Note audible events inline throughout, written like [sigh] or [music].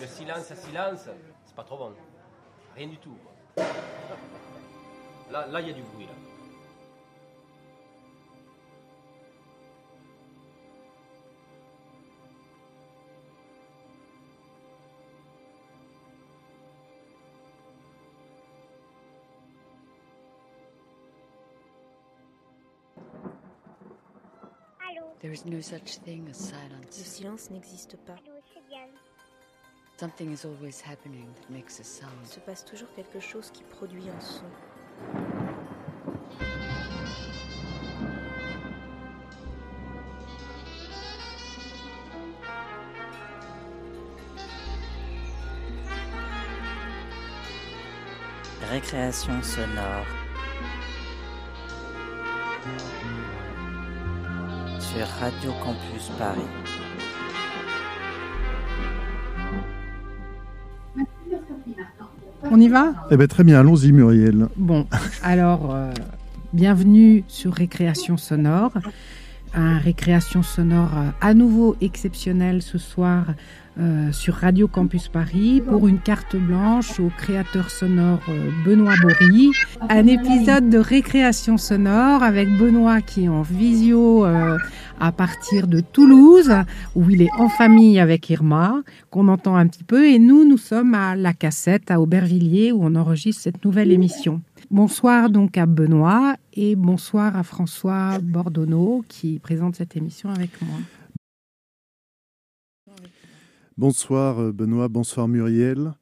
Le silence à silence, c'est pas trop bon. Rien du tout. quoi. Là, là, il y a du bruit. Là. There is no such thing as Le silence. silence n'existe pas. Something is always happening that makes a Il sound. se passe toujours quelque chose qui produit un son. Récréation sonore. Sur Radio Campus Paris. On y va? Eh bien, très bien, allons-y, Muriel. Bon, alors, euh, bienvenue sur Récréation Sonore. Un Récréation Sonore euh, à nouveau exceptionnel ce soir euh, sur Radio Campus Paris pour une carte blanche au créateur sonore euh, Benoît Bory. Un épisode de Récréation Sonore avec Benoît qui est en visio euh, à partir de Toulouse où il est en famille avec Irma qu'on entend un petit peu et nous, nous sommes à La Cassette à Aubervilliers où on enregistre cette nouvelle émission. Bonsoir donc à Benoît et bonsoir à François Bordonneau qui présente cette émission avec moi. Bonsoir euh, Benoît, bonsoir Muriel.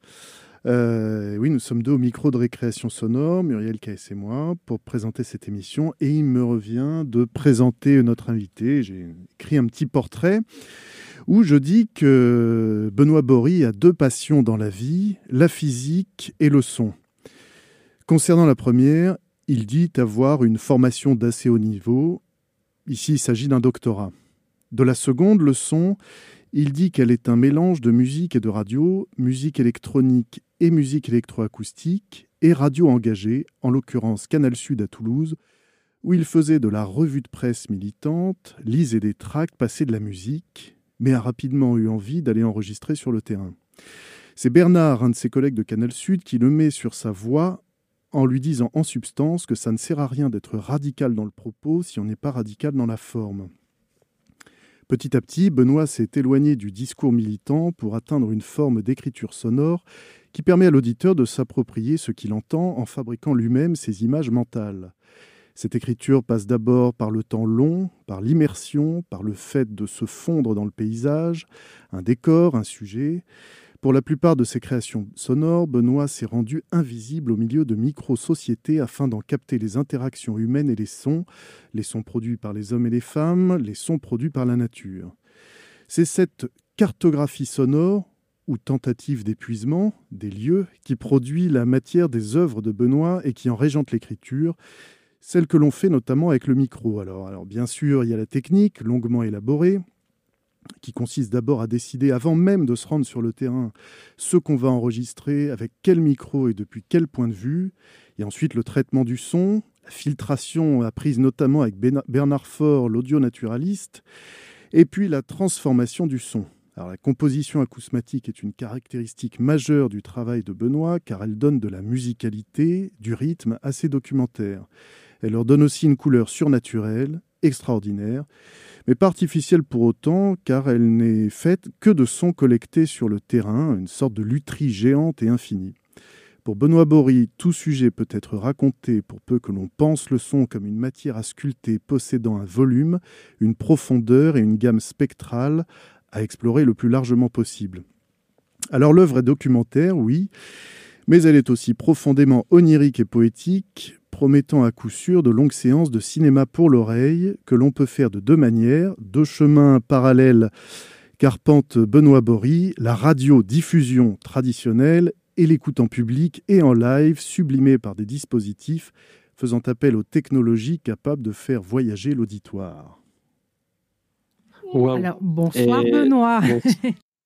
Euh, oui, nous sommes deux au micro de récréation sonore, Muriel KS et moi, pour présenter cette émission. Et il me revient de présenter notre invité. J'ai écrit un petit portrait où je dis que Benoît Bory a deux passions dans la vie, la physique et le son. Concernant la première, il dit avoir une formation d'assez haut niveau. Ici, il s'agit d'un doctorat. De la seconde, le son, il dit qu'elle est un mélange de musique et de radio, musique électronique et musique électroacoustique, et radio engagée, en l'occurrence Canal Sud à Toulouse, où il faisait de la revue de presse militante, lisait des tracts, passait de la musique, mais a rapidement eu envie d'aller enregistrer sur le terrain. C'est Bernard, un de ses collègues de Canal Sud, qui le met sur sa voix en lui disant en substance que ça ne sert à rien d'être radical dans le propos si on n'est pas radical dans la forme. Petit à petit, Benoît s'est éloigné du discours militant pour atteindre une forme d'écriture sonore qui permet à l'auditeur de s'approprier ce qu'il entend en fabriquant lui-même ses images mentales. Cette écriture passe d'abord par le temps long, par l'immersion, par le fait de se fondre dans le paysage, un décor, un sujet. Pour la plupart de ses créations sonores, Benoît s'est rendu invisible au milieu de micro-sociétés afin d'en capter les interactions humaines et les sons, les sons produits par les hommes et les femmes, les sons produits par la nature. C'est cette cartographie sonore ou tentative d'épuisement des lieux qui produit la matière des œuvres de Benoît et qui en régente l'écriture, celle que l'on fait notamment avec le micro. Alors, alors bien sûr, il y a la technique longuement élaborée, qui consiste d'abord à décider, avant même de se rendre sur le terrain, ce qu'on va enregistrer, avec quel micro et depuis quel point de vue, et ensuite le traitement du son, la filtration apprise notamment avec Bernard Faure, l'audio naturaliste, et puis la transformation du son. La composition acousmatique est une caractéristique majeure du travail de Benoît car elle donne de la musicalité, du rythme à ses documentaires. Elle leur donne aussi une couleur surnaturelle, extraordinaire, mais pas artificielle pour autant, car elle n'est faite que de sons collectés sur le terrain, une sorte de lutherie géante et infinie. Pour Benoît Bory, tout sujet peut être raconté pour peu que l'on pense le son comme une matière à sculpter possédant un volume, une profondeur et une gamme spectrale à explorer le plus largement possible. Alors l'œuvre est documentaire, oui, mais elle est aussi profondément onirique et poétique, promettant à coup sûr de longues séances de cinéma pour l'oreille que l'on peut faire de deux manières, deux chemins parallèles qu'arpente Benoît Bory, la radio-diffusion traditionnelle et l'écoute en public et en live sublimée par des dispositifs faisant appel aux technologies capables de faire voyager l'auditoire. Alors, bonsoir Et- Benoît. Bon-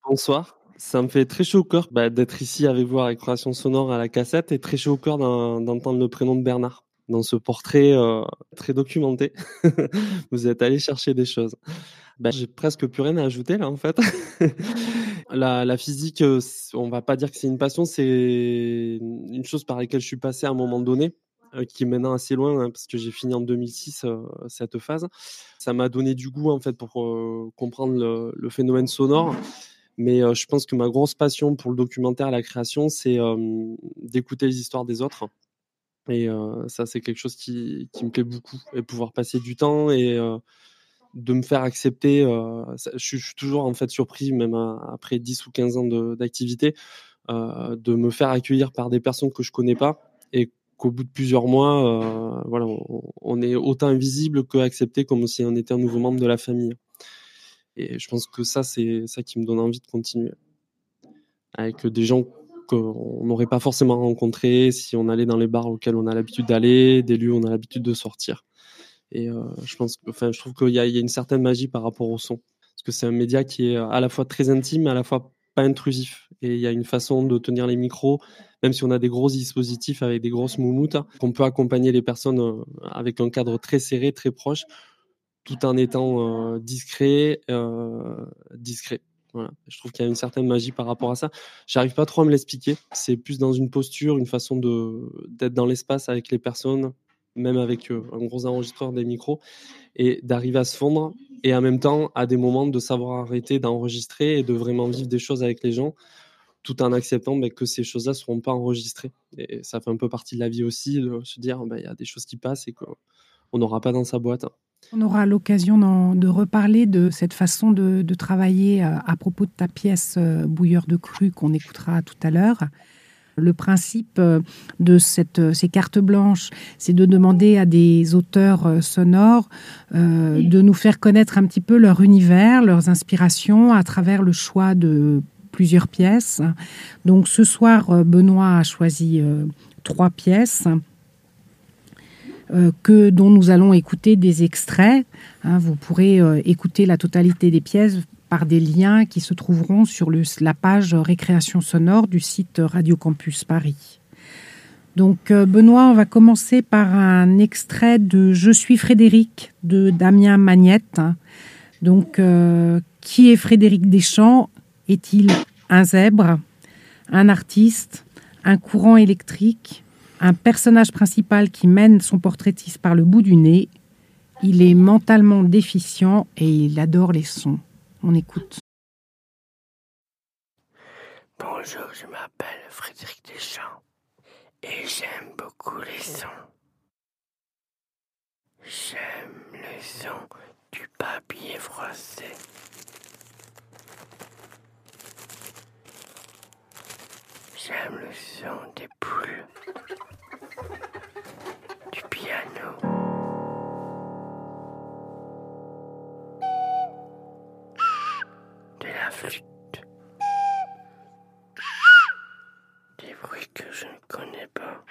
Bonsoir. [laughs] Ça me fait très chaud au cœur bah, d'être ici avec vous avec Création Sonore à la cassette et très chaud au cœur d'en- d'entendre le prénom de Bernard dans ce portrait euh, très documenté. [laughs] vous êtes allé chercher des choses. Bah, J'ai presque plus rien à ajouter là en fait. [laughs] la, physique, euh, on va pas dire que c'est une passion, c'est une chose par laquelle je suis passé à un moment donné, euh, qui est maintenant assez loin, hein, parce que j'ai fini en 2006 euh, cette phase. Ça m'a donné du goût en fait pour comprendre le phénomène sonore. Mais euh, je pense que ma grosse passion pour le documentaire la création, c'est euh, d'écouter les histoires des autres. Et euh, ça, c'est quelque chose qui, me plaît beaucoup. Et pouvoir passer du temps et de me faire accepter. je, suis, toujours en fait surpris, même après 10 ou 15 ans d'activité, de me faire accueillir par des personnes que je connais pas et qu'au bout de plusieurs mois, voilà, on, on est autant invisible que accepté comme si on était un nouveau membre de la famille. Et je pense que ça, c'est ça qui me donne envie de continuer. Avec des gens qu'on n'aurait pas forcément rencontrés si on allait dans les bars auxquels on a l'habitude d'aller, des lieux où on a l'habitude de sortir. Et euh, je pense, enfin, je trouve qu'il y, y a une certaine magie par rapport au son, parce que c'est un média qui est à la fois très intime, à la fois pas intrusif. Et il y a une façon de tenir les micros, même si on a des gros dispositifs avec des grosses moumoutes, qu'on peut accompagner les personnes euh, avec un cadre très serré, très proche, tout en étant euh, discret, euh, discret. Je trouve qu'il y a une certaine magie par rapport à ça. J'arrive pas trop à me l'expliquer. C'est plus dans une posture, une façon d'être dans l'espace avec les personnes, même avec euh, un gros enregistreur des micros, et d'arriver à se fondre et en même temps à des moments de savoir arrêter d'enregistrer et de vraiment vivre des choses avec les gens, tout en acceptant ben, que ces choses-là seront pas enregistrées. Et ça fait un peu partie de la vie aussi de se dire ben, il y a des choses qui passent et qu'on n'aura pas dans sa boîte. On aura l'occasion de reparler de cette façon de, travailler euh, à propos de ta pièce euh, Bouilleur de cru qu'on écoutera tout à l'heure. Le principe euh, de ces cartes blanches, c'est de demander à des auteurs sonores de nous faire connaître un petit peu leur univers, leurs inspirations à travers le choix de plusieurs pièces. Donc ce soir, Benoît a choisi trois pièces que dont nous allons écouter des extraits. Hein, vous pourrez euh, écouter la totalité des pièces par des liens qui se trouveront sur la page Récréation sonore du site Radio Campus Paris. Donc euh, Benoît, on va commencer par un extrait de Je suis Frédéric de Damien Magnette. Donc euh, qui est Frédéric Deschamps? Est-il un zèbre, un artiste, un courant électrique, un personnage principal qui mène son portraitiste par le bout du nez. Il est mentalement déficient et il adore les sons. On écoute. Bonjour, je m'appelle Frédéric Deschamps et j'aime beaucoup les sons. J'aime le son du papier froissé. J'aime le son des poules, du piano. De la flûte. Des bruits que je ne connais pas.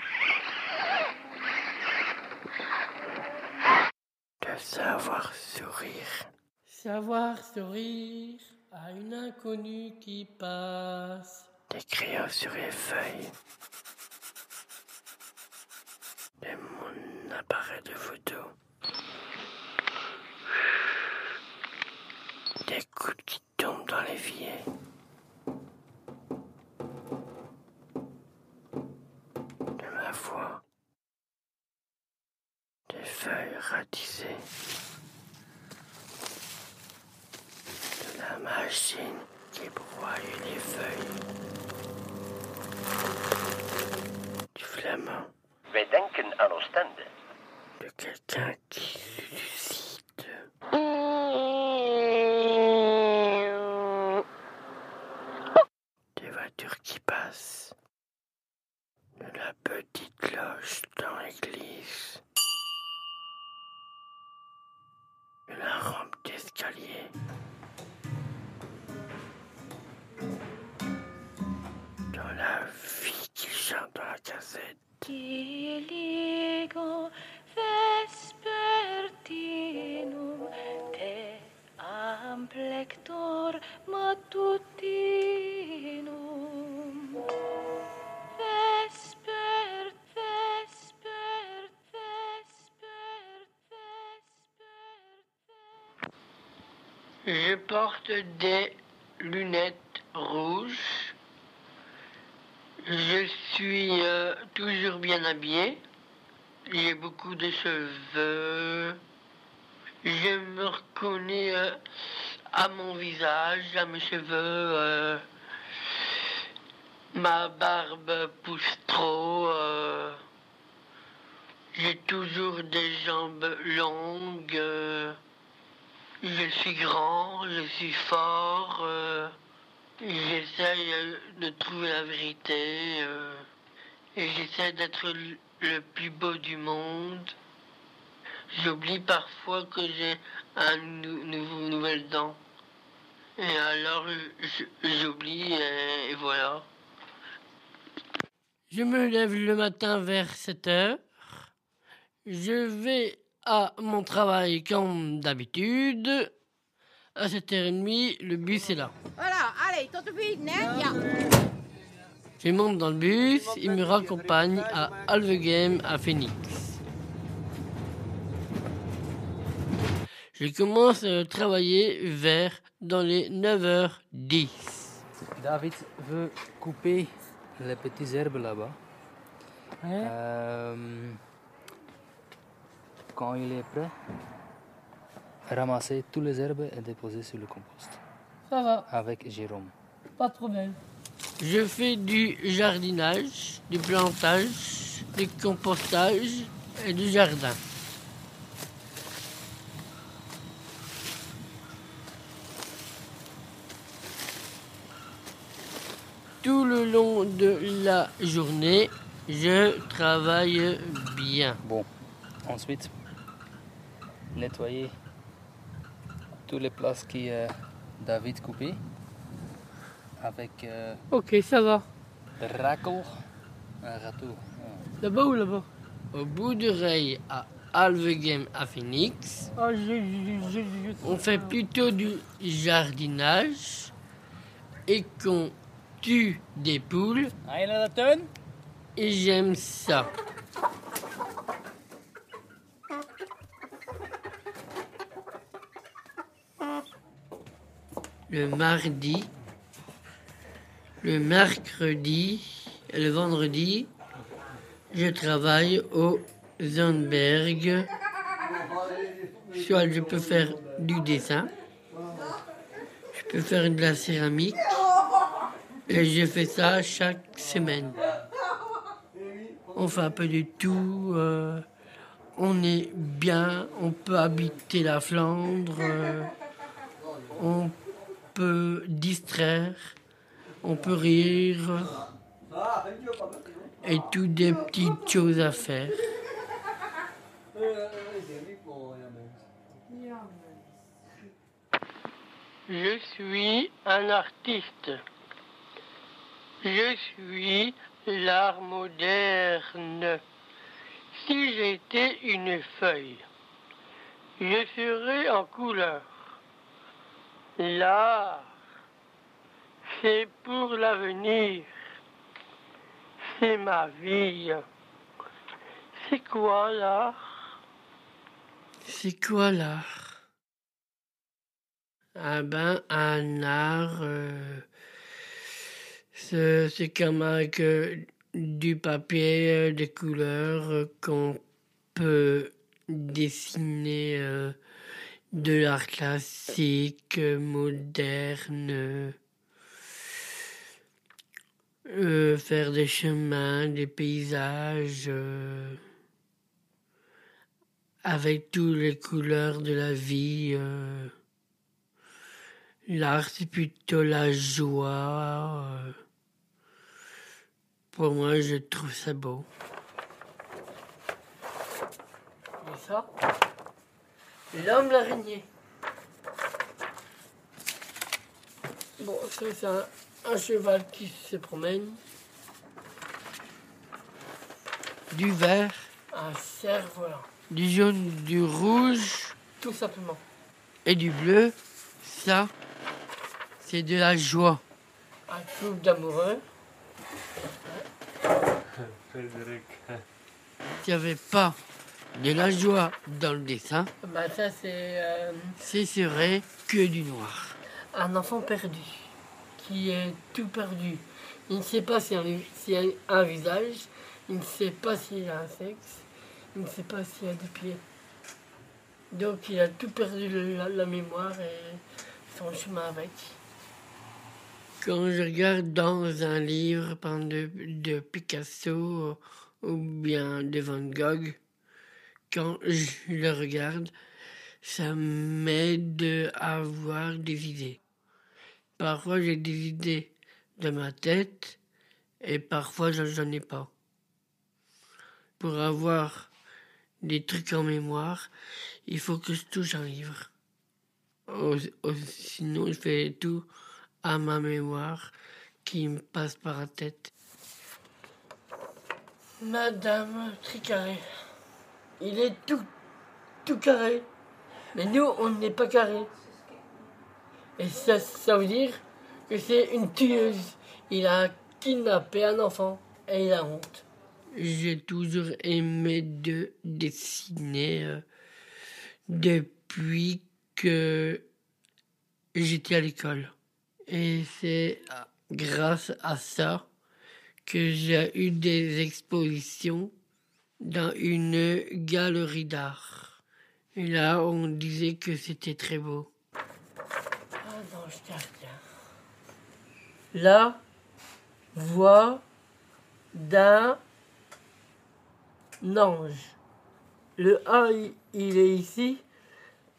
De savoir sourire. Savoir sourire à une inconnue qui passe. Des crayons sur les feuilles. De mon appareil de photo. Des gouttes qui des lunettes rouge. Je suis euh, toujours bien habillé. J'ai beaucoup de cheveux. Je me reconnais euh, à mon visage, à mes cheveux. euh, ma barbe pousse trop. J'ai toujours des jambes longues. Euh, je suis grand, je suis fort. euh, J'essaye euh, de trouver la vérité. euh, et j'essaie d'être le- plus beau du monde. J'oublie parfois que j'ai un nou- nouvelle dent. Et alors j'oublie et, et voilà. Je me lève le matin vers 7 heures. Je vais à mon travail comme d'habitude. À 7h30, le bus est là. Voilà, allez. Je monte dans le bus, il me raccompagne à Alvegem à Phoenix. Je commence à travailler vers dans les 9h10. David veut couper les petites herbes là-bas. Euh, quand il est prêt, ramasser toutes les herbes et déposer sur le compost. Ça va, Avec Jérôme. pas de problème. Je fais du jardinage, du plantage, du compostage et du jardin. Tout le long de la journée, je travaille bien. Bon, ensuite, nettoyer toutes les places qui euh, David coupé avec euh, Ok, ça va. râteau. Un râteau. Là-bas ou là-bas? Au bout du rail à Alvegem à Phoenix, on fait plutôt du jardinage et qu'on tue des poules. Et j'aime ça. Le mardi, le mercredi et le vendredi, je travaille au Zandberg. Soit je peux faire du dessin, je peux faire de la céramique, et je fais ça chaque semaine. On fait un peu de tout. euh, on est bien, on peut habiter la Flandre, euh, peut distraire, on peut rire et toutes des petites choses à faire. Je suis un artiste. Je suis l'art moderne. Si j'étais une feuille, je serais en couleur. L'art, c'est pour l'avenir. C'est ma vie. C'est quoi l'art? C'est quoi l'art? Ah ben, un art, euh, c'est comme avec euh, du papier, euh, des couleurs qu'on peut dessiner de l'art classique, moderne. Euh, faire des chemins, des paysages euh, avec toutes les couleurs de la vie. euh. L'art, c'est plutôt la joie. Pour moi, je trouve ça beau. Et ça? L'homme l'araignée. Bon, ça, c'est un, un cheval qui se promène? Du vert. Un cerf-volant. Du jaune, du rouge. Tout simplement. Et du bleu, ça, c'est de la joie. Un couple d'amoureux. S'il n'y avait pas de la joie dans le dessin, Bah ça c'est euh, ce serait que du noir. un enfant perdu qui est tout perdu. Il ne sait pas s'il y, a un- visage, il ne sait pas s'il a un sexe, il ne sait pas s'il a des pieds. Donc il a tout perdu la, la mémoire et son chemin avec. Quand je regarde dans un livre de, de Picasso ou bien de Van Gogh, quand je le regarde, ça m'aide à avoir des idées. Parfois j'ai des idées dans ma tête et parfois je n'en ai pas. Pour avoir des trucs en mémoire, il faut que je touche un livre. Sinon, je fais tout à ma mémoire qui me passe par la tête. Madame Tricaré, il est tout, tout carré. Mais nous, on n'est pas carré. Et ça, ça veut dire que c'est une tueuse. Il a kidnappé un enfant et il a honte. J'ai toujours aimé de dessiner euh, depuis que j'étais à l'école. Et c'est euh, grâce à ça que j'ai eu des expositions dans une galerie d'art. Et là, on disait que c'était très beau. La voix d'un ange. Le A, il- il est ici,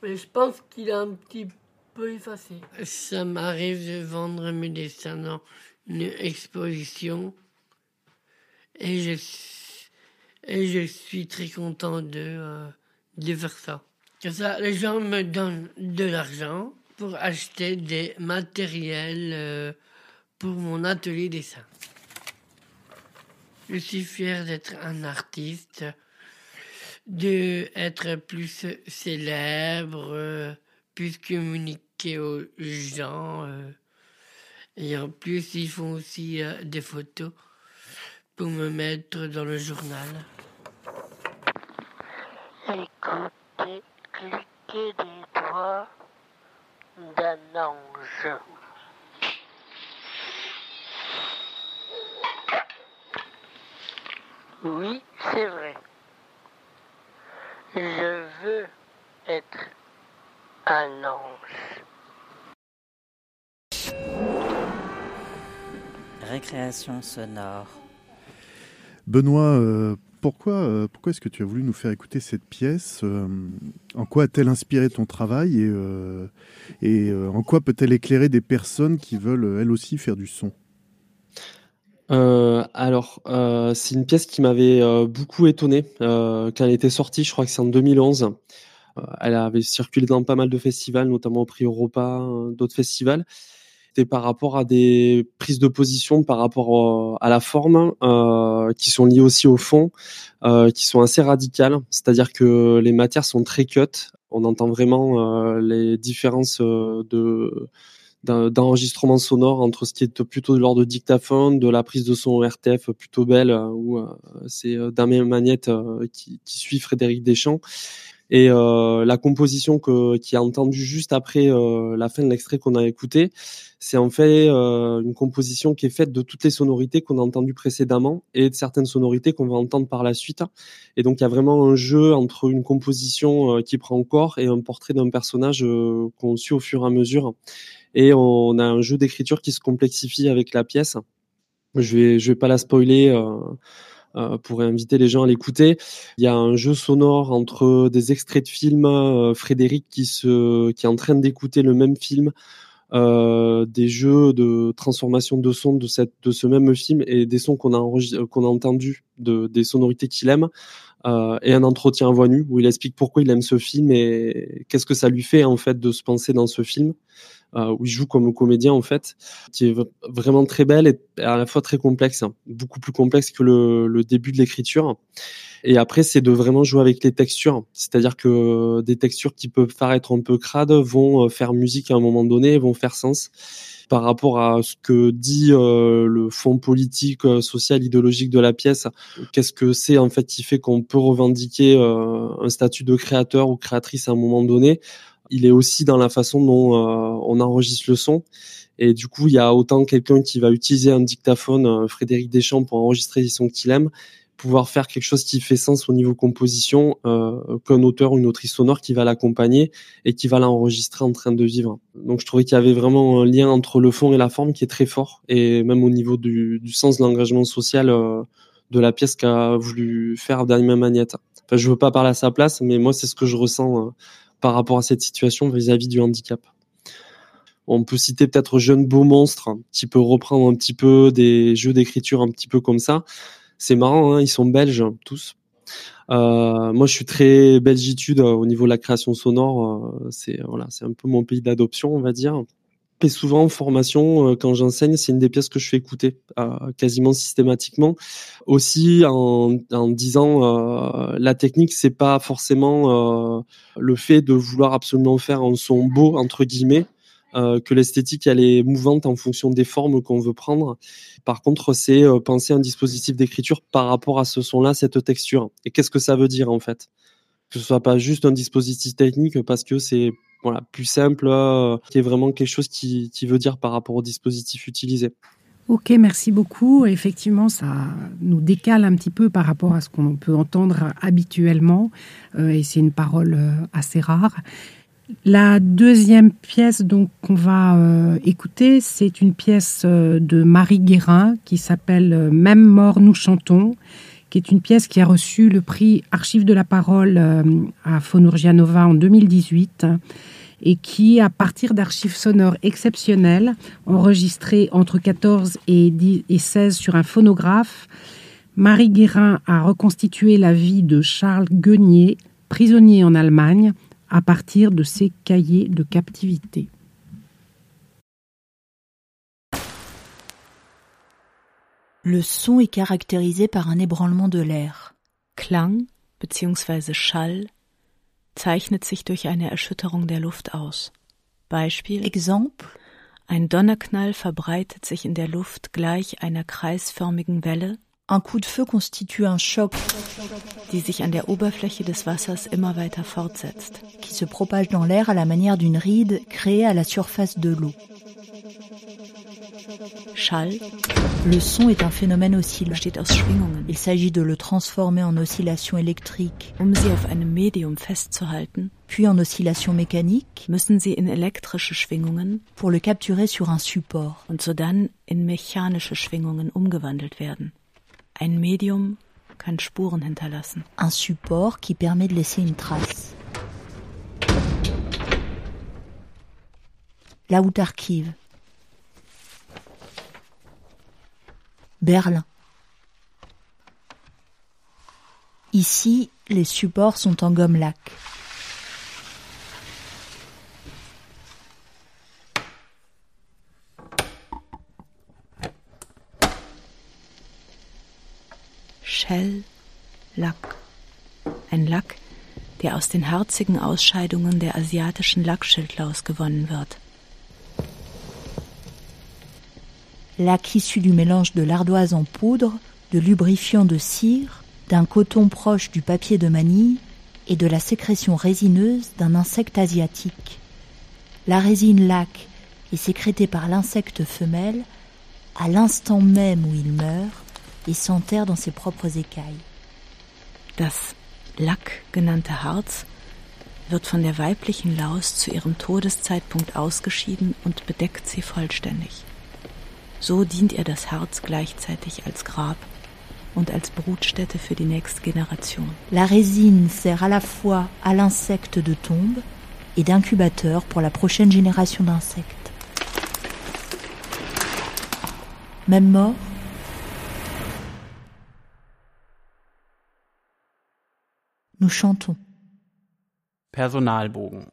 mais je pense qu'il est un petit peu effacé. Ça m'arrive de vendre mes dessins dans une exposition et je, et je suis très content de, euh, de faire ça. Comme ça, les gens me donnent de l'argent pour acheter des matériels euh, pour mon atelier dessin. Je suis fier d'être un artiste, d'être plus célèbre, euh, plus communiquer aux gens. euh. Et en plus, ils font aussi des photos pour me mettre dans le journal. Écoutez, cliquez des doigts d'un ange. Oui, c'est vrai. Je veux être un ange. Récréation sonore. Benoît, euh, pourquoi, euh, pourquoi est-ce que tu as voulu nous faire écouter cette pièce euh, En quoi a-t-elle inspiré ton travail et, en quoi peut-elle éclairer des personnes qui veulent elles aussi faire du son? Alors, c'est une pièce qui m'avait beaucoup étonné quand elle était sortie. Je crois que c'est en 2011. Euh, elle avait circulé dans pas mal de festivals, notamment au Prix Europa, euh, d'autres festivals. Par rapport à des prises de position, par rapport euh, à la forme, euh, qui sont liées aussi au fond, euh, qui sont assez radicales. C'est-à-dire que les matières sont très cut. On entend vraiment les différences de d'enregistrement sonore entre ce qui est plutôt de l'ordre de dictaphone, de la prise de son RTF plutôt belle, euh, c'est Damien Magnette qui suit Frédéric Deschamps. Et euh, la composition que, qui est entendue juste après euh, la fin de l'extrait qu'on a écouté, c'est en fait euh, une composition qui est faite de toutes les sonorités qu'on a entendues précédemment et de certaines sonorités qu'on va entendre par la suite. Et donc il y a vraiment un jeu entre une composition euh, qui prend corps et un portrait d'un personnage euh, qu'on suit au fur et à mesure. Et on a un jeu d'écriture qui se complexifie avec la pièce. Je vais, je vais pas la spoiler. Euh, euh, pour inviter les gens à l'écouter. Il y a un jeu sonore entre des extraits de films, euh, Frédéric qui se, qui est en train d'écouter le même film, euh, des jeux de transformation de son de cette, de ce même film et des sons qu'on a enregis- qu'on a entendus, de, des sonorités qu'il aime. Euh, et un entretien à voix nue où il explique pourquoi il aime ce film et qu'est-ce que ça lui fait en fait de se penser dans ce film euh, où il joue comme comédien en fait, qui est vraiment très belle et à la fois très complexe, hein. beaucoup plus complexe que le, le début de l'écriture. Et après, c'est de vraiment jouer avec les textures, c'est-à-dire que des textures qui peuvent paraître un peu crades vont euh, faire musique à un moment donné, vont faire sens par rapport à ce que dit euh, le fond politique, euh, social, idéologique de la pièce. Qu'est-ce que c'est en fait qui fait qu'on peut revendiquer euh, un statut de créateur ou créatrice à un moment donné? Il est aussi dans la façon dont on enregistre le son. Et du coup, il y a autant quelqu'un qui va utiliser un dictaphone, Frédéric Deschamps, pour enregistrer les sons qu'il aime, pouvoir faire quelque chose qui fait sens au niveau composition euh, qu'un auteur ou une autrice sonore qui va l'accompagner et qui va l'enregistrer en train de vivre. Donc je trouvais qu'il y avait vraiment un lien entre le fond et la forme qui est très fort et même au niveau du, du sens de l'engagement social euh, de la pièce qu'a voulu faire Damien Magnette. Enfin, je veux pas parler à sa place, mais moi c'est ce que je ressens euh, par rapport à cette situation vis-à-vis du handicap. On peut citer peut-être Jeune Beau Monstre, qui peut reprendre un petit peu des jeux d'écriture un petit peu comme ça c'est marrant, hein, ils sont belges tous. Euh, moi, je suis très belgitude euh, au niveau de la création sonore. Euh, c'est voilà, c'est un peu mon pays d'adoption, on va dire. Et souvent en formation, quand j'enseigne, c'est une des pièces que je fais écouter quasiment systématiquement. Aussi en, disant la technique, c'est pas forcément le fait de vouloir absolument faire un son beau entre guillemets. Euh, que l'esthétique elle est mouvante en fonction des formes qu'on veut prendre. Par contre, c'est euh, penser un dispositif d'écriture par rapport à ce son-là, cette texture. Et qu'est-ce que ça veut dire en fait? Que ce soit pas juste un dispositif technique parce que c'est voilà plus simple, euh, qui est vraiment quelque chose qui, veut dire par rapport au dispositif utilisé. Ok, merci beaucoup. Effectivement, ça nous décale un petit peu par rapport à ce qu'on peut entendre habituellement, et c'est une parole assez rare. La deuxième pièce donc qu'on va euh, écouter, c'est une pièce euh, de Marie Guérin qui s'appelle euh, Même mort nous chantons, qui est une pièce qui a reçu le prix Archives de la parole à Fonurgianova en 2018 et qui, à partir d'archives sonores exceptionnelles enregistrées entre 14 et, 10 et 16 sur un phonographe, Marie Guérin a reconstitué la vie de Charles Guenier, prisonnier en Allemagne à partir de ses cahiers de captivité. Le son est caractérisé par un ébranlement de l'air. Klang bzw. Schall zeichnet sich durch eine Erschütterung der Luft aus. Beispiel Exemple Ein Donnerknall verbreitet sich in der Luft gleich einer kreisförmigen Welle, Un coup de feu constitue un choc, die sich an der Oberfläche des Wassers immer weiter fortsetzt, qui se propage dans l'air à la manière d'une ride créée à la surface de l'eau. Schall. Le son est un phénomène oscillant. Besteht aus Schwingungen. Il s'agit de le transformer en oscillation électrique. Um sie auf einem Medium festzuhalten, puis en oscillation mécanique, müssen sie in elektrische Schwingungen pour le capturer sur un support und sodann in mechanische Schwingungen umgewandelt werden. Ein Medium kann Spuren hinterlassen. Un support qui permet de laisser une trace. Lautarchive. Berlin. Ici, les supports sont en gomme lac. Shell Lack. Ein Lack, der aus den harzigen Ausscheidungen der asiatischen Lackschildlaus gewonnen wird. Lac issu du mélange de l'ardoise en poudre, de lubrifiant de cire, d'un coton proche du papier de manille et de la sécrétion résineuse d'un insecte asiatique. La résine lac est sécrétée par l'insecte femelle à l'instant même où il meurt et s'enterre dans ses propres écailles. Das Lack genannte Harz wird von der weiblichen Laus zu ihrem Todeszeitpunkt ausgeschieden und bedeckt sie vollständig. So dient ihr das Harz gleichzeitig als Grab und als Brutstätte für die nächste Generation. La résine sert à la fois à l'insecte de tombe et d'incubateur pour la prochaine génération d'insectes. Même mort, Nous chantons. Personalbogen.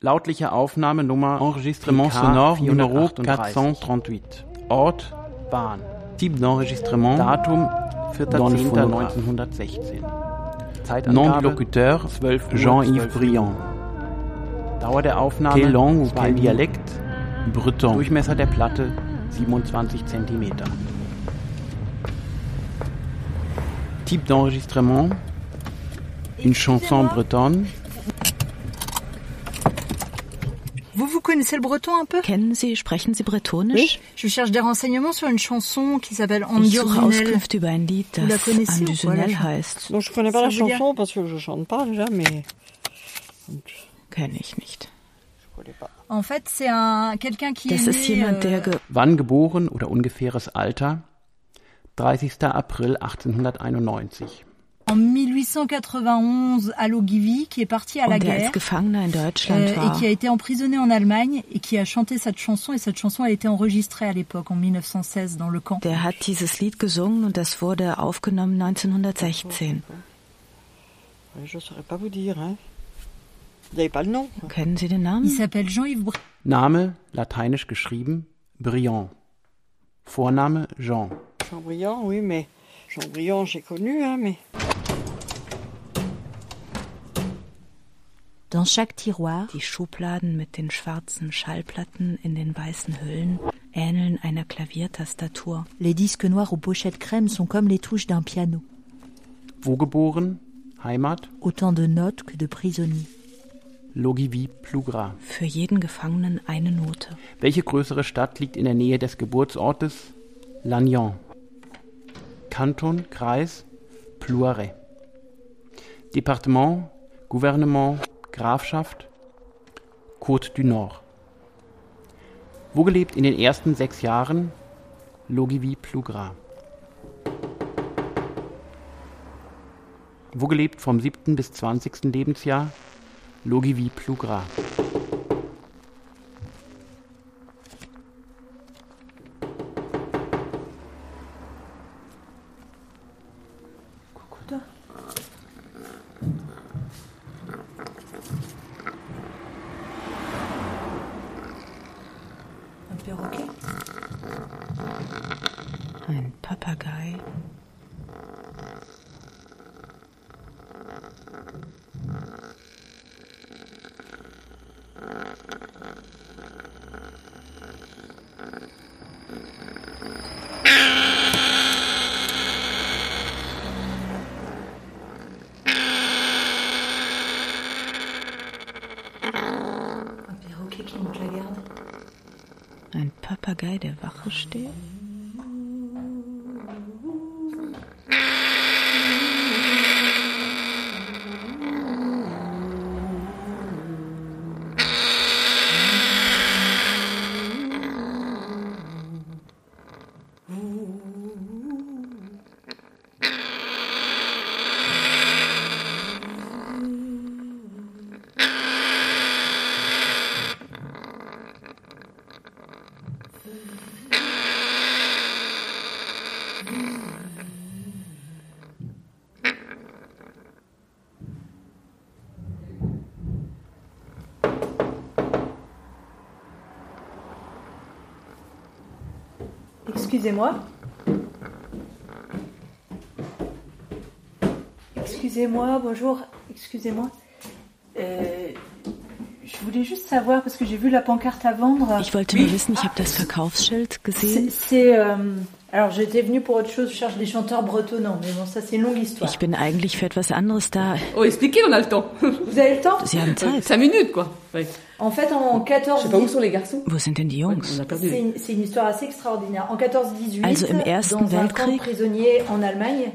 Lautliche Aufnahme Nummer Enregistrement sonore numéro 438. Ort Bahn. Type d'enregistrement Datum 4.10.1916. Nom du locuteur Jean-Yves Briand. Dauer der Aufnahme Quelle langue ou quel Dialekt Breton. Durchmesser der Platte 27 cm. Type d'enregistrement une chanson bretonne. Connaissez le breton un peu Kennen Sie, sprechen Sie bretonisch? Oui. Je cherche des renseignements sur une chanson qui s'appelle Ich suche Andursunel. Auskünfte über ein Lied, Vous la das connaissez ou pas, la heißt. Donc je connais pas la veut chanson parce que je chante pas déjà, mais Kenne ich nicht. En fait, c'est un quelqu'un qui Das est ist né, jemand, der euh, ge Wann geboren oder ungefähres Alter? 30. April 1891. En 1891 à Logivy, qui est parti à la guerre euh, et qui a été emprisonné en Allemagne et qui a chanté cette chanson et cette chanson a été enregistrée à l'époque en 1916 dans le camp. Der hat dieses Lied gesungen und das wurde aufgenommen 1916. Ouais, je saurais pas vous dire. Hein. Vous n'avez pas le nom. Kennen Sie den Il Namen? s'appelle Jean-Yves Br Name lateinisch geschrieben Briand. Vorname Jean. Champbriand, oui, mais Champbriand, j'ai connu, hein, mais Dans chaque tiroir, die Schubladen mit den schwarzen Schallplatten in den weißen Hüllen ähneln einer Klaviertastatur. Les disques noirs aux pochettes crème sont comme les touches d'un piano. Wo geboren? Heimat? Autant de notes que de prisonniers. Logivy Plugra. Für jeden Gefangenen eine Note. Welche größere Stadt liegt in der Nähe des Geburtsortes? Lannion. Kanton, Kreis, Plouaret. Departement, Gouvernement, Grafschaft, Côte du Nord. Wo gelebt in den ersten sechs Jahren? Logivy. Wo gelebt vom 7. bis 20. Lebensjahr? Logivy Plugra. Excusez-moi. Excusez-moi, bonjour. Excusez-moi. Euh, je voulais juste savoir, parce que j'ai vu la pancarte à vendre. Ich wollte nur wissen, ich habe das Verkaufsschild C'est. gesehen. c'est, euh, alors, j'étais venue pour autre chose, je cherche des chanteurs bretonnants, mais bon, ça, c'est une longue histoire. Ich bin eigentlich für etwas anderes da. Oh, expliquez, on a le temps. Vous avez le temps Sie haben Zeit. Cinq minutes, quoi. Ouais. En fait, en 14. Je sais pas où sont les garçons. Wo sind denn die Jungs? On a perdu. C'est une, histoire assez extraordinaire. En 14-18, Also im Ersten dans un camp de Weltkrieg? prisonniers en Allemagne,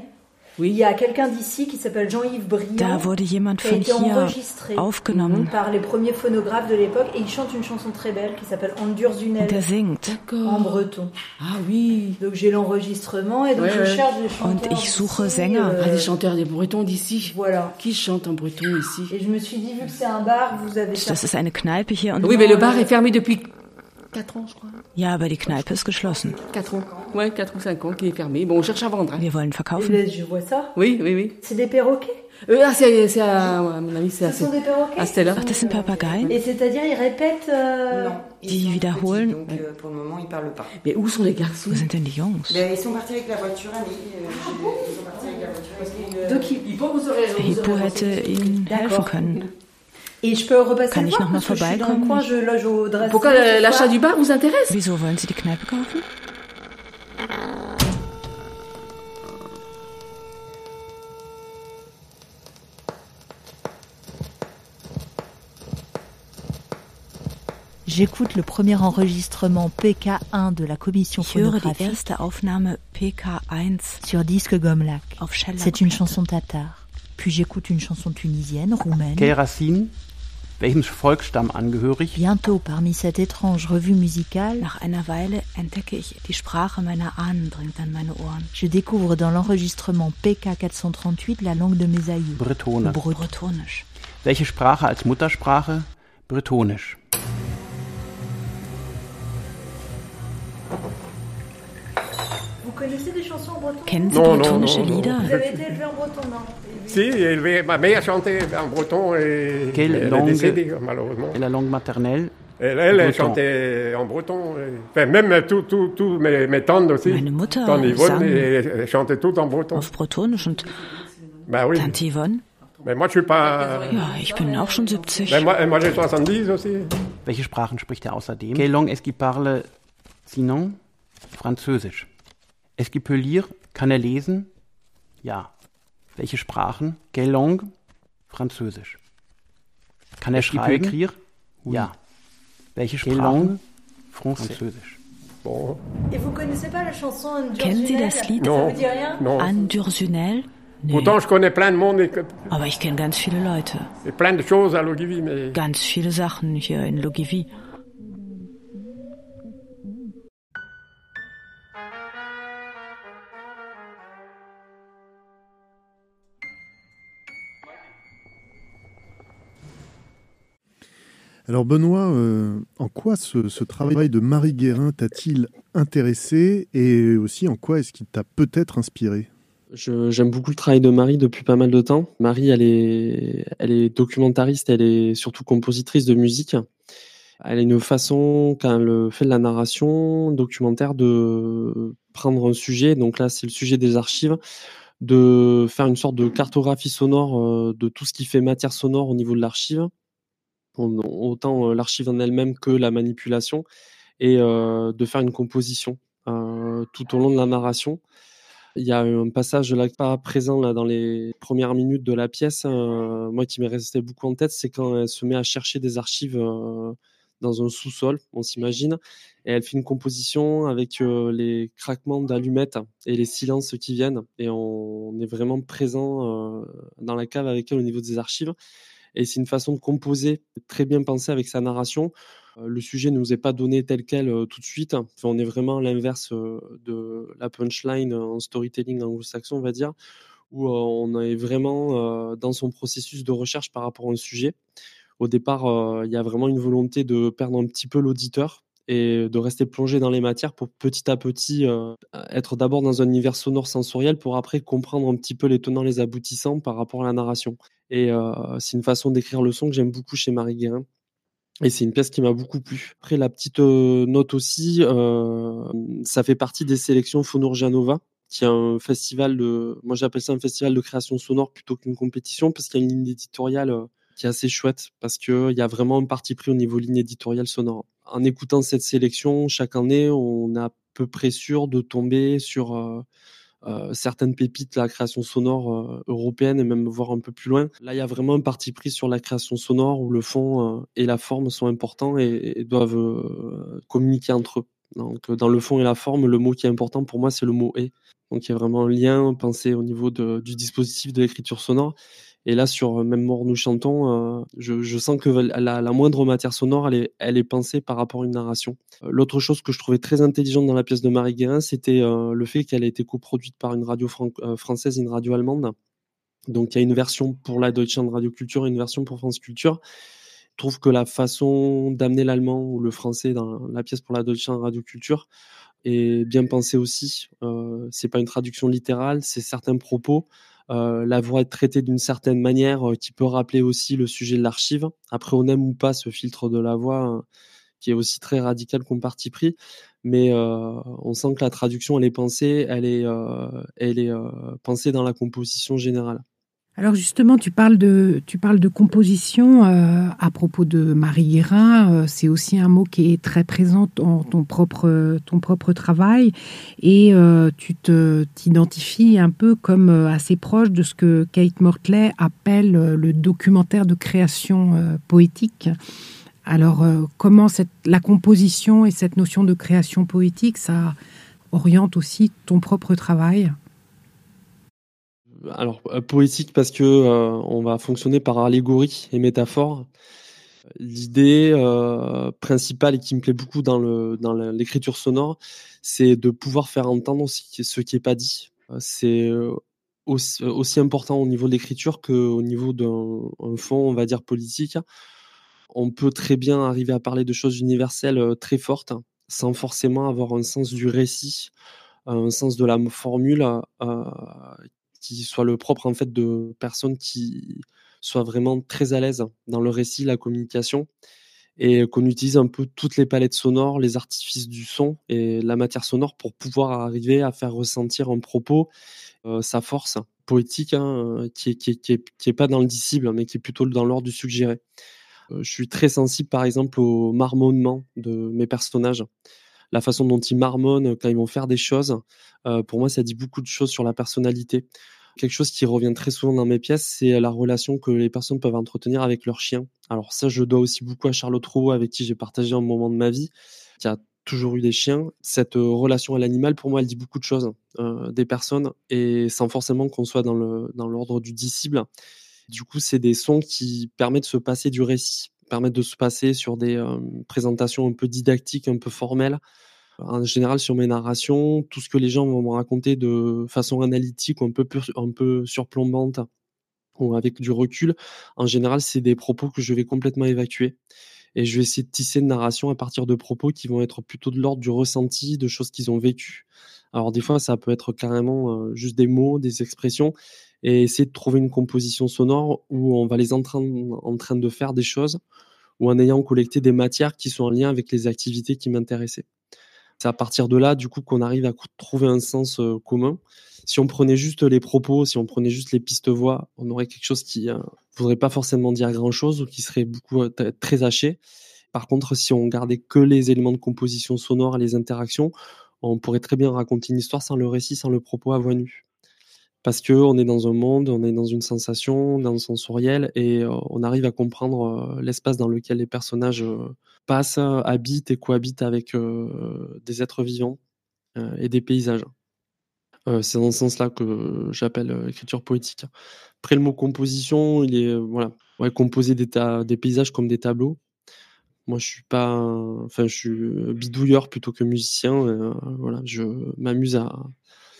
il y a quelqu'un d'ici qui s'appelle Jean-Yves Briand, Da wurde jemand qui a von été hier enregistré aufgenommen. par les premiers phonographes de l'époque, et il chante une chanson très belle qui s'appelle Andursunel Der singt. en breton. Ah oui. Donc j'ai l'enregistrement et donc Ouais, je ouais. cherche des chanteurs. Und ich suche d'ici, Sänger. euh, Ah, des chanteurs des Bretons d'ici. Voilà. Qui chante en breton ici? Et je me suis dit, vu que c'est un bar, vous avez Das ist eine Kneipe hier und Oui, mais le bar est fermé depuis 4 ans, je crois. ja, aber die Kneipe ist geschlossen. 4 ans. Ouais, 4 ou 5 ans qui est fermé. Bon, on cherche à vendre. hein. Wir wollen Et verkaufen. là, je vois ça. Oui, oui, oui. C'est des perroquets? Euh, ah, c'est c'est à, à mon avis, c'est à, Ce sont des perroquets? à Stella. Ach, das sind Papageien? Et c'est-à-dire, ils répètent. euh, Die wiederholen. Donc euh, pour le moment, ils parlent pas. Mais où sont les garçons? Wo sind denn die Jungs? Ben, ils sont partis avec la voiture, Annie. Euh, ils sont partis avec la voiture parce euh, Donc, ils- Il faut que vous aurez Hippo hätte ihnen helfen D'accord. können. Et je peux repasser Kann le ich voir noch mal parce que je suis dans le coin, je loge au. Pourquoi l'achat du bar vous intéresse? Wieso wollen Sie die Kneipe kaufen? J'écoute le premier enregistrement PK1 de la commission phonographique PK1 sur disque Gomlak. C'est une chanson tatare. Puis j'écoute une chanson tunisienne, roumaine. Quelle racine? Welchem Volksstamm angehörig? Bientôt, parmi cette étrange revue musicale, Nach einer Weile entdecke ich die Sprache meiner Ahnen dringt an meine Ohren. je découvre dans l'enregistrement PK 438 la langue de mes aïeux. Bretone. Brut- Bretonisch. Welche Sprache als Muttersprache? Bretonisch. Kennen Sie Non, bretonische non, non. Lieder? Vous avez été élevé en breton, non Si, ma mère chantait en breton et Quelle elle langue est décédée, malheureusement. Et la langue maternelle Elle, elle, elle Breton. chantait en breton. et- Enfin, même tous mes, mes tantes aussi. Meine Mutter Tante Yvonne, elle chantait tout en breton. auf Bretonisch und Ben oui. Tante Yvonne? Mais moi, je suis pas... Ja, ich bin auch schon 70. Ben moi, moi j'ai 70 aussi. Welche Sprachen spricht er außerdem? Quelle langue est-ce qu'il parle sinon? Französisch. Est-ce qu'il peut lire? Kann er lesen? Ja. Welche Sprachen? Quelle langue? Französisch. Kann er Est-ce qu'il peut schreiben? écrire? Ja. Welche Quelle Sprachen? langue? Français. Französisch. Bon. Et vous connaissez pas la chanson Kennen Sie Dursunel? das Lied? Ça Non. vous dit rien Non. Anne Dursunel? Nee. Pourtant, je connais plein de monde et, que- Aber ich kenne ganz viele Leute. et plein de choses à Logivi, mais... Ganz viele Sachen hier in Logivi. Alors Benoît, euh, en quoi ce, travail de Marie Guérin t'a-t-il intéressé et aussi en quoi est-ce qu'il t'a peut-être inspiré? J'aime beaucoup le travail de Marie depuis pas mal de temps. Marie, elle est, elle est documentariste, elle est surtout compositrice de musique. Elle a une façon, quand elle fait de la narration documentaire, de prendre un sujet, donc là c'est le sujet des archives, de faire une sorte de cartographie sonore euh, de tout ce qui fait matière sonore au niveau de l'archive, autant l'archive en elle-même que la manipulation, et de faire une composition tout au long de la narration. Il y a un passage là pas présent là dans les premières minutes de la pièce, moi qui m'est resté beaucoup en tête, c'est quand elle se met à chercher des archives dans un sous-sol, on s'imagine, et elle fait une composition avec les craquements d'allumettes et les silences qui viennent, et on est vraiment présent dans la cave avec elle au niveau des archives. Et c'est une façon de composer très bien pensée avec sa narration. Euh, Le sujet ne nous est pas donné tel quel euh, tout de suite. On est vraiment l'inverse euh, de la punchline en storytelling anglo-saxon, on va dire, où on est vraiment dans son processus de recherche par rapport à un sujet. Au départ, il y a vraiment une volonté de perdre un petit peu l'auditeur et de rester plongé dans les matières pour petit à petit euh, être d'abord dans un univers sonore sensoriel pour après comprendre un petit peu les tenants, les aboutissants par rapport à la narration. Et euh, c'est une façon d'écrire le son que j'aime beaucoup chez Marie Guérin. Et c'est une pièce qui m'a beaucoup plu. Après, la petite euh, note aussi, ça fait partie des sélections Fonurjanova, qui est un festival de, moi j'appelle ça un festival de création sonore plutôt qu'une compétition, parce qu'il y a une ligne éditoriale qui est assez chouette, parce qu'il y a vraiment un parti pris au niveau ligne éditoriale sonore. En écoutant cette sélection, chaque année, on est à peu près sûr de tomber sur euh, euh, certaines pépites de la création sonore euh, européenne et même voir un peu plus loin. Là, il y a vraiment un parti pris sur la création sonore où le fond et la forme sont importants et, doivent communiquer entre eux. Donc, dans le fond et la forme, le mot qui est important pour moi, c'est le mot et. Donc, il y a vraiment un lien pensé au niveau du dispositif de l'écriture sonore. Et là, sur euh, Même mort, nous chantons, euh, je, sens que la, moindre matière sonore, elle est, pensée par rapport à une narration. Euh, L'autre chose que je trouvais très intelligente dans la pièce de Marie Guérin, c'était le fait qu'elle a été coproduite par une radio fran- française et une radio allemande. Donc, il y a une version pour la Deutschland Radio Culture et une version pour France Culture. Je trouve que la façon d'amener l'allemand ou le français dans la pièce pour la Deutschland Radio Culture est bien pensée aussi. C'est pas une traduction littérale, c'est certains propos. Euh, la voix est traitée d'une certaine manière euh, qui peut rappeler aussi le sujet de l'archive. Après, on aime ou pas ce filtre de la voix hein, qui est aussi très radical comme parti pris, mais euh, on sent que la traduction, elle est pensée, elle est, euh, elle est pensée dans la composition générale. Alors justement, tu parles de, tu parles de composition euh, à propos de Marie Guérin. euh, c'est aussi un mot qui est très présent dans ton propre, ton propre travail et euh, tu te t'identifies un peu comme euh, assez proche de ce que Kate Mortley appelle euh, le documentaire de création euh, poétique. Alors, comment cette, la composition et cette notion de création poétique, ça oriente aussi ton propre travail? Alors, euh, poétique parce que euh, on va fonctionner par allégorie et métaphore. L'idée euh, principale et qui me plaît beaucoup dans l'écriture sonore, c'est de pouvoir faire entendre ce qui, est pas dit. C'est aussi, important au niveau de l'écriture qu'au niveau d'un un fond, on va dire politique. On peut très bien arriver à parler de choses universelles très fortes sans forcément avoir un sens du récit, un sens de la formule qui soit le propre en fait de personnes qui soient vraiment très à l'aise dans le récit, la communication et qu'on utilise un peu toutes les palettes sonores, les artifices du son et la matière sonore pour pouvoir arriver à faire ressentir un propos, euh, sa force poétique, hein, qui, est, qui, est, qui, est, qui est pas dans le dissible, mais qui est plutôt dans l'ordre du suggéré. Euh, je suis très sensible, par exemple, au marmonnement de mes personnages. La façon dont ils marmonnent quand ils vont faire des choses, euh, pour moi, ça dit beaucoup de choses sur la personnalité. Quelque chose qui revient très souvent dans mes pièces, c'est la relation que les personnes peuvent entretenir avec leur chien. Alors ça, je dois aussi beaucoup à Charlotte Roux, avec qui j'ai partagé un moment de ma vie, qui a toujours eu des chiens. Cette euh, relation à l'animal, pour moi, elle dit beaucoup de choses euh, des personnes, et sans forcément qu'on soit dans l'ordre du disciple. Du coup, c'est des sons qui permettent de se passer du récit, permettent de se passer sur des euh, présentations un peu didactiques, un peu formelles. En général, sur mes narrations, tout ce que les gens vont me raconter de façon analytique ou un peu, un peu surplombante ou avec du recul, en général, c'est des propos que je vais complètement évacuer. Et je vais essayer de tisser une narration à partir de propos qui vont être plutôt de l'ordre du ressenti, de choses qu'ils ont vécues. Alors des fois, ça peut être carrément euh, juste des mots, des expressions, et essayer de trouver une composition sonore où on va les en en train de faire des choses, ou en ayant collecté des matières qui sont en lien avec les activités qui m'intéressaient. C'est à partir de là, du coup, qu'on arrive à trouver un sens euh, commun. Si on prenait juste les propos, si on prenait juste les pistes voix, on aurait quelque chose qui ne voudrait pas forcément dire grand-chose ou qui serait beaucoup euh, très haché. Par contre, si on gardait que les éléments de composition sonore et les interactions, on pourrait très bien raconter une histoire sans le récit, sans le propos à voix. Parce que on est dans un monde, on est dans une sensation, dans le sensoriel, et euh, on arrive à comprendre euh, l'espace dans lequel les personnages euh, passent, habitent et cohabitent avec des êtres vivants et des paysages. C'est dans ce sens-là que j'appelle écriture poétique. Après, le mot composition, il est voilà, des paysages comme des tableaux. Moi, je suis pas, enfin, je suis bidouilleur plutôt que musicien. euh, voilà, je m'amuse à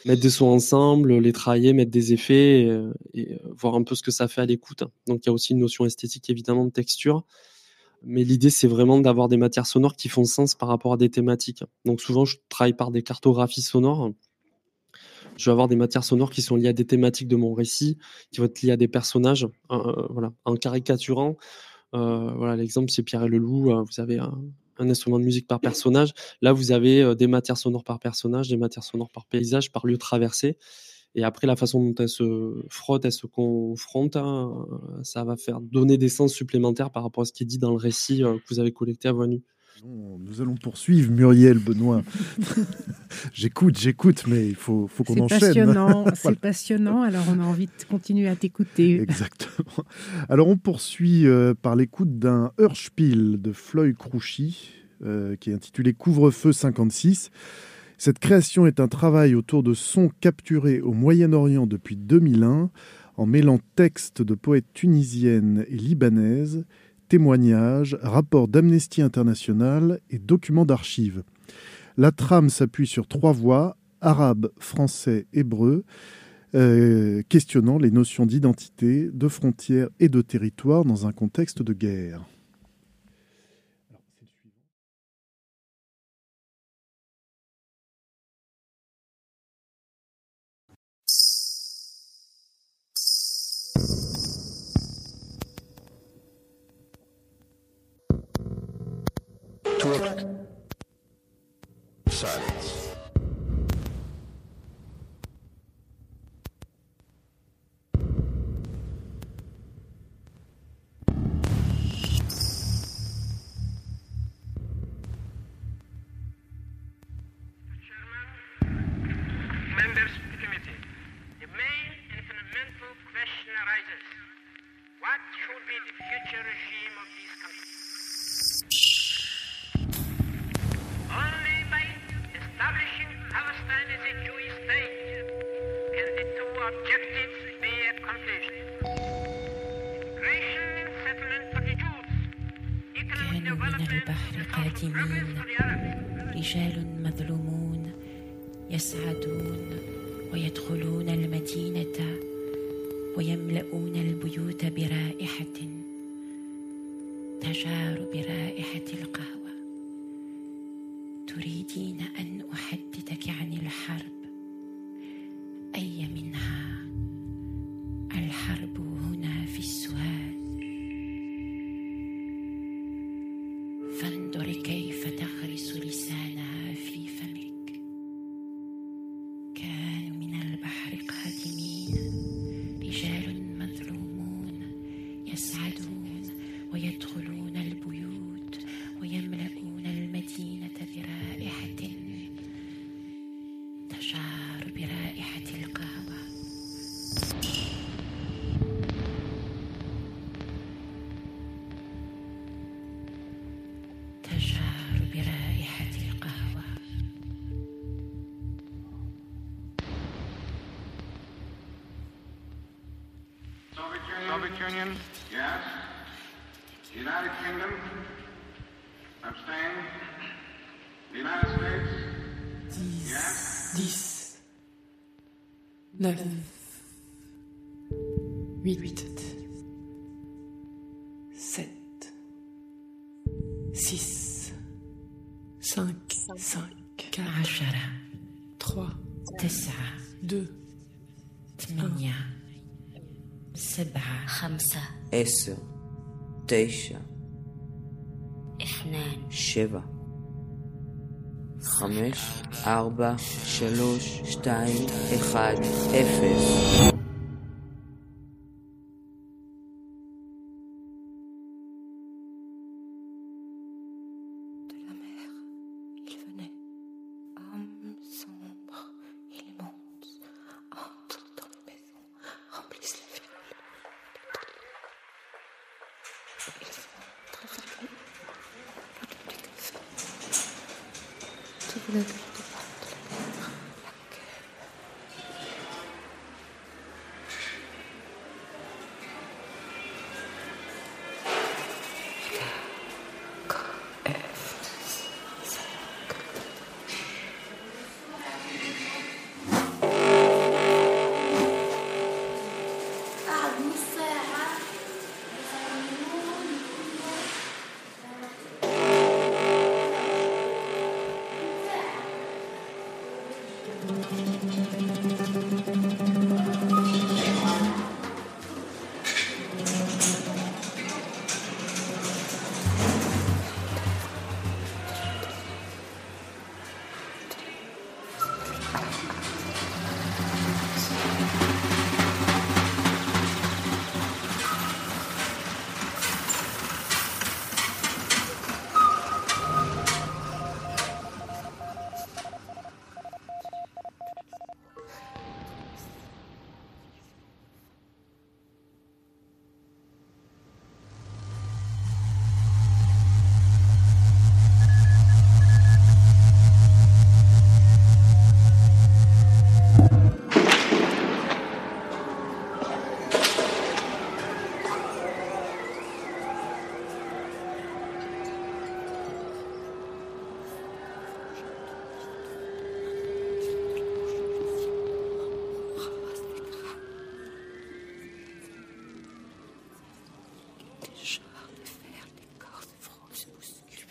mettre des sons ensemble, les travailler, mettre des effets et, euh, et, euh, voir un peu ce que ça fait à l'écoute. Donc, il y a aussi une notion esthétique évidemment de texture. Mais l'idée, c'est vraiment d'avoir des matières sonores qui font sens par rapport à des thématiques. Donc, souvent, je travaille par des cartographies sonores je vais avoir des matières sonores qui sont liées à des thématiques de mon récit, qui vont être liées à des personnages, euh, voilà, en caricaturant. Euh, voilà, l'exemple c'est Pierre et le loup. euh, vous avez un, instrument de musique par personnage. Là, vous avez euh, des matières sonores par personnage, des matières sonores par paysage, par lieu traversé. Et après, la façon dont elles se frottent, elles se confrontent, hein, ça va faire donner des sens supplémentaires par rapport à ce qui est dit dans le récit euh, que vous avez collecté à voix nue. Nous allons poursuivre, Muriel Benoît. [laughs] j'écoute, j'écoute, mais il faut, faut qu'on C'est enchaîne. passionnant, [laughs] c'est Voilà. passionnant. Alors on a envie de continuer à t'écouter. Exactement. Alors on poursuit euh, par l'écoute d'un Hörspiel de Floyd Crouchy, euh, qui est intitulé Couvre-feu 56. Cette création est un travail autour de sons capturés au Moyen-Orient depuis 2001, en mêlant textes de poètes tunisiennes et libanaises, témoignages, rapports d'Amnesty International et documents d'archives. La trame s'appuie sur trois voix, arabe, français, hébreu, euh, questionnant les notions d'identité, de frontières et de territoire dans un contexte de guerre. Took silence. مظلمين رجال مظلومون يسعدون ويدخلون المدينة ويملؤون البيوت برائحة تجار برائحة القهوة. تريدين أن أحدثك عن الحرب؟ أي منها؟ الحرب 6, 5, 5, 4, 3, 2, 8, 7, 5, 10, 9, 7, 5, 4, 3, 2, 1, 0.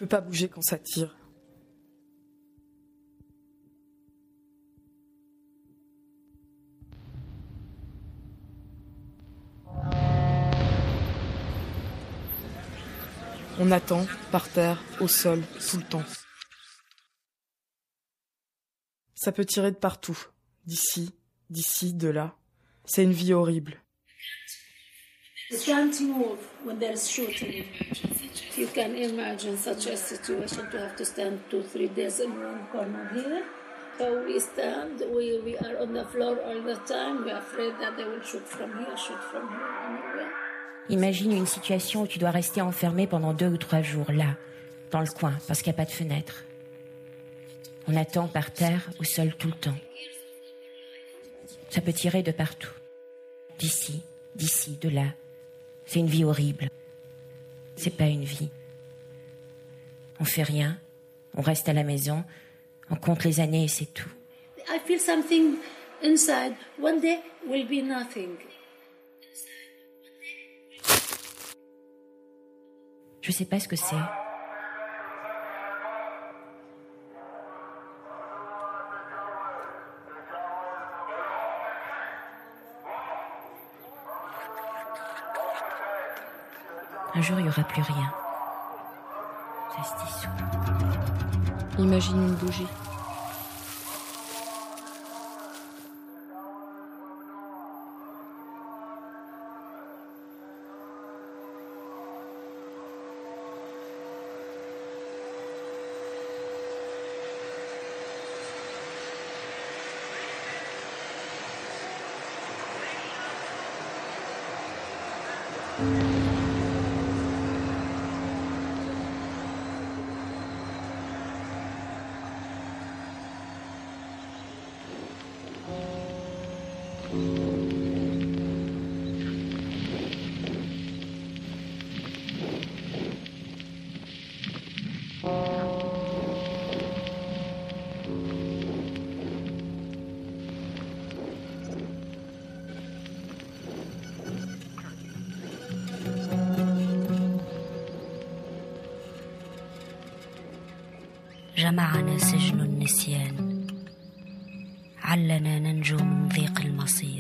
Peux pas bouger quand ça tire. On attend, par terre, au sol, tout le temps. Ça peut tirer de partout, d'ici, d'ici, de là. C'est une vie horrible. You can imagine such a situation to have to stand two, three days in one corner here. So we stand, we, we are on the floor all the time. We're afraid that they will shoot from here, shoot from here, anywhere. Imagine une situation où tu dois rester enfermé pendant deux ou trois jours là, dans le coin, parce qu'il n'y a pas de fenêtre. On attend par terre ou seul tout le temps. Ça peut tirer de partout. D'ici, d'ici, de là. C'est une vie horrible. C'est pas une vie. On fait rien, on reste à la maison, on compte les années et c'est tout. I feel something inside. One day will be nothing. Je sais pas ce que c'est. Jour, il n'y aura plus rien. Ça se dissout. Imagine une bougie. جمعنا سجن النسيان. علنا ننجو من ضيق المصير.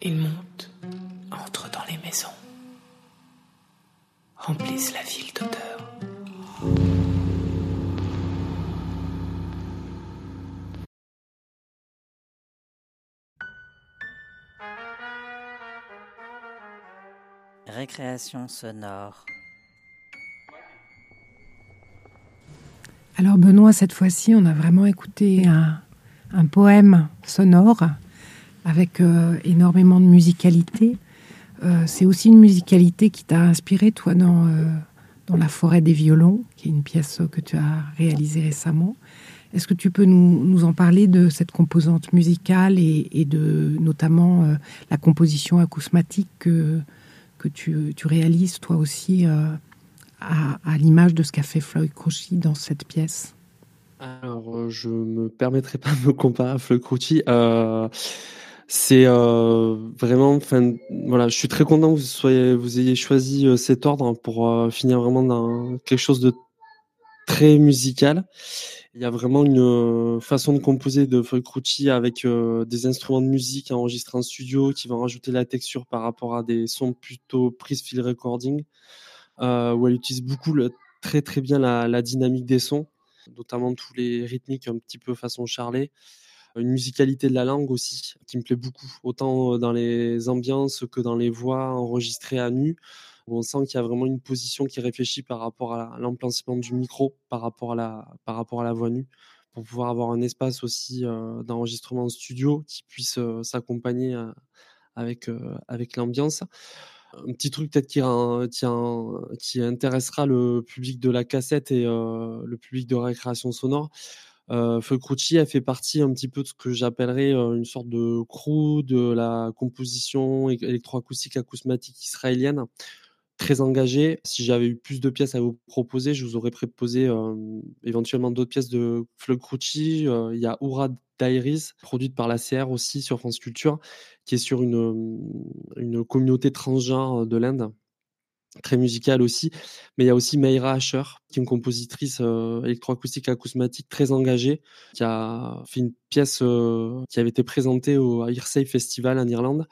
Il monte, entre dans les maisons, remplissent la ville d'odeurs. Récréation sonore. Alors Benoît, cette fois-ci, on a vraiment écouté un, un poème sonore avec euh, énormément de musicalité. Euh, c'est aussi une musicalité qui t'a inspiré, toi, dans, euh, dans La forêt des violons, qui est une pièce que tu as réalisée récemment. Est-ce que tu peux nous, nous, en parler de cette composante musicale et, de notamment la composition acousmatique que, que tu, tu réalises toi aussi à, l'image de ce qu'a fait Floyd Crouchy dans cette pièce? Alors, je me permettrai pas de me comparer à Floyd Crouchy. Euh, c'est euh, vraiment, voilà, je suis très content que vous soyez, vous ayez choisi euh, cet ordre pour euh, finir vraiment dans quelque chose de très musical. Il y a vraiment une euh, façon de composer de Folkrucci avec euh, des instruments de musique enregistrés en studio qui vont rajouter la texture par rapport à des sons plutôt prise field recording, où elle utilise beaucoup le, très très bien la, la, dynamique des sons, notamment tous les rythmiques un petit peu façon Charlet. Une musicalité de la langue aussi qui me plaît beaucoup, autant dans les ambiances que dans les voix enregistrées à nu on sent qu'il y a vraiment une position qui réfléchit par rapport à l'emplacement du micro, par rapport à la, par rapport à la voix nue, pour pouvoir avoir un espace aussi euh, d'enregistrement en studio qui puisse euh, s'accompagner euh, avec, avec l'ambiance. Un petit truc peut-être qui, qui, intéressera le public de la cassette et le public de récréation sonore. Euh, a fait partie un petit peu de ce que j'appellerais une sorte de crew de la composition électroacoustique acousmatique israélienne très engagé. Si j'avais eu plus de pièces à vous proposer, je vous aurais proposé euh, éventuellement d'autres pièces de Flug Crucci. Euh, il y a Oura Diaries, produite par la CR aussi sur France Culture, qui est sur une, une communauté transgenre de l'Inde, très musicale aussi. Mais il y a aussi Meira Asher, qui est une compositrice euh, électroacoustique acousmatique très engagée, qui a fait une pièce qui avait été présentée au Hearsay Festival en Irlande.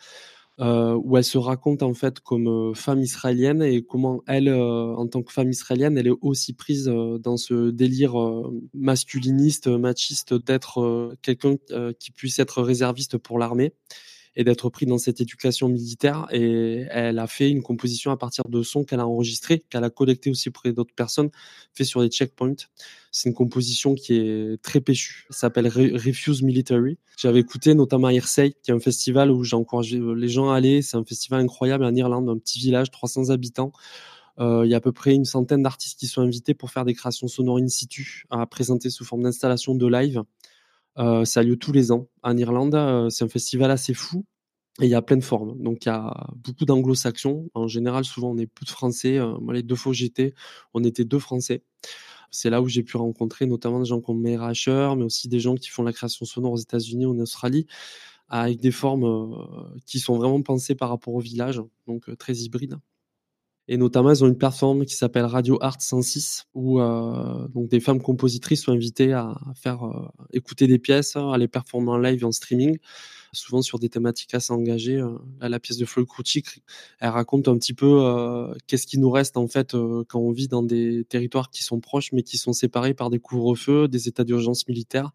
Euh, où elle se raconte en fait comme euh, femme israélienne et comment elle, euh, en tant que femme israélienne, elle est aussi prise dans ce délire masculiniste, machiste d'être quelqu'un qui puisse être réserviste pour l'armée et d'être pris dans cette éducation militaire. Et elle a fait une composition à partir de sons qu'elle a enregistrés, qu'elle a collecté aussi auprès d'autres personnes, fait sur des checkpoints. C'est une composition qui est très péchue. Ça s'appelle Refuse Military. J'avais écouté notamment à Irsay, qui est un festival où j'ai encouragé les gens à aller. C'est un festival incroyable en Irlande, un petit village, 300 habitants. Euh, il y a à peu près une centaine d'artistes qui sont invités pour faire des créations sonores in situ, à présenter sous forme d'installation de live. Euh, ça a lieu tous les ans en Irlande. Euh, c'est un festival assez fou. Et il y a plein de formes. Donc, il y a beaucoup d'anglo-saxons. En général, souvent, on est peu de Français. Euh, moi, les deux fois où j'étais, on était deux Français. C'est là où j'ai pu rencontrer notamment des gens comme Meir mais aussi des gens qui font la création sonore aux États-Unis en Australie, avec des formes qui sont vraiment pensées par rapport au village, donc très hybrides. Et notamment, elles ont une plateforme qui s'appelle Radio Art 106, où euh, donc des femmes compositrices sont invitées à faire euh, écouter des pièces, à les performer en live et en streaming, souvent sur des thématiques assez engagées. Euh, la pièce de Floyd elle raconte un petit peu euh, qu'est-ce qui nous reste en fait euh, quand on vit dans des territoires qui sont proches, mais qui sont séparés par des couvre-feux, des états d'urgence militaires.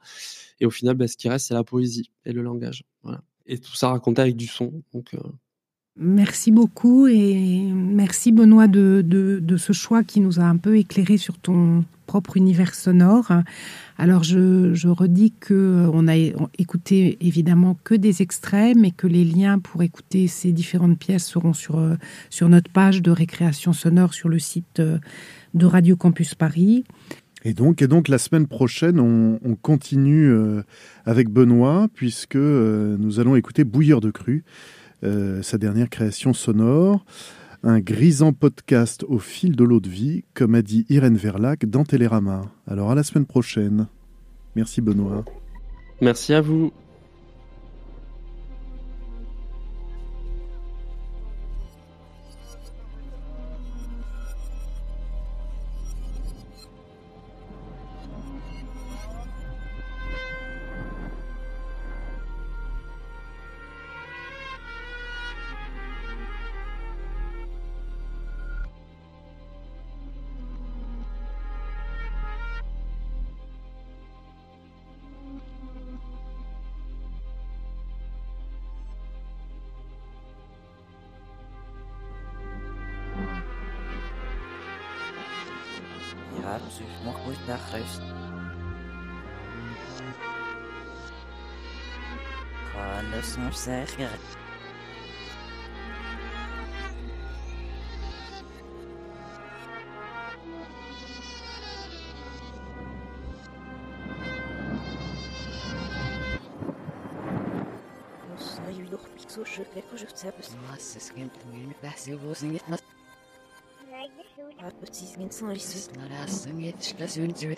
Et au final, bah, ce qui reste, c'est la poésie et le langage. Voilà. Et tout ça raconté avec du son. Donc, Merci beaucoup et merci Benoît de, ce choix qui nous a un peu éclairé sur ton propre univers sonore. Alors je, redis que on a écouté évidemment que des extraits, mais que les liens pour écouter ces différentes pièces seront sur, sur notre page de récréation sonore sur le site de Radio Campus Paris. Et donc, la semaine prochaine, on, on continue euh, avec Benoît, puisque euh, nous allons écouter Bouilleur de cru. Euh, sa dernière création sonore. Un grisant podcast au fil de l'eau de vie, comme a dit Irène Verlac dans Télérama. Alors à la semaine prochaine. Merci Benoît. Merci à vous. abends, ich noch ruhig nach rechts. Kann das noch sicher? Wieso schüttelt er sich selbst? Was ist denn mit mir? Was ist los mit mir? Sie Znalazłem je ślezuncy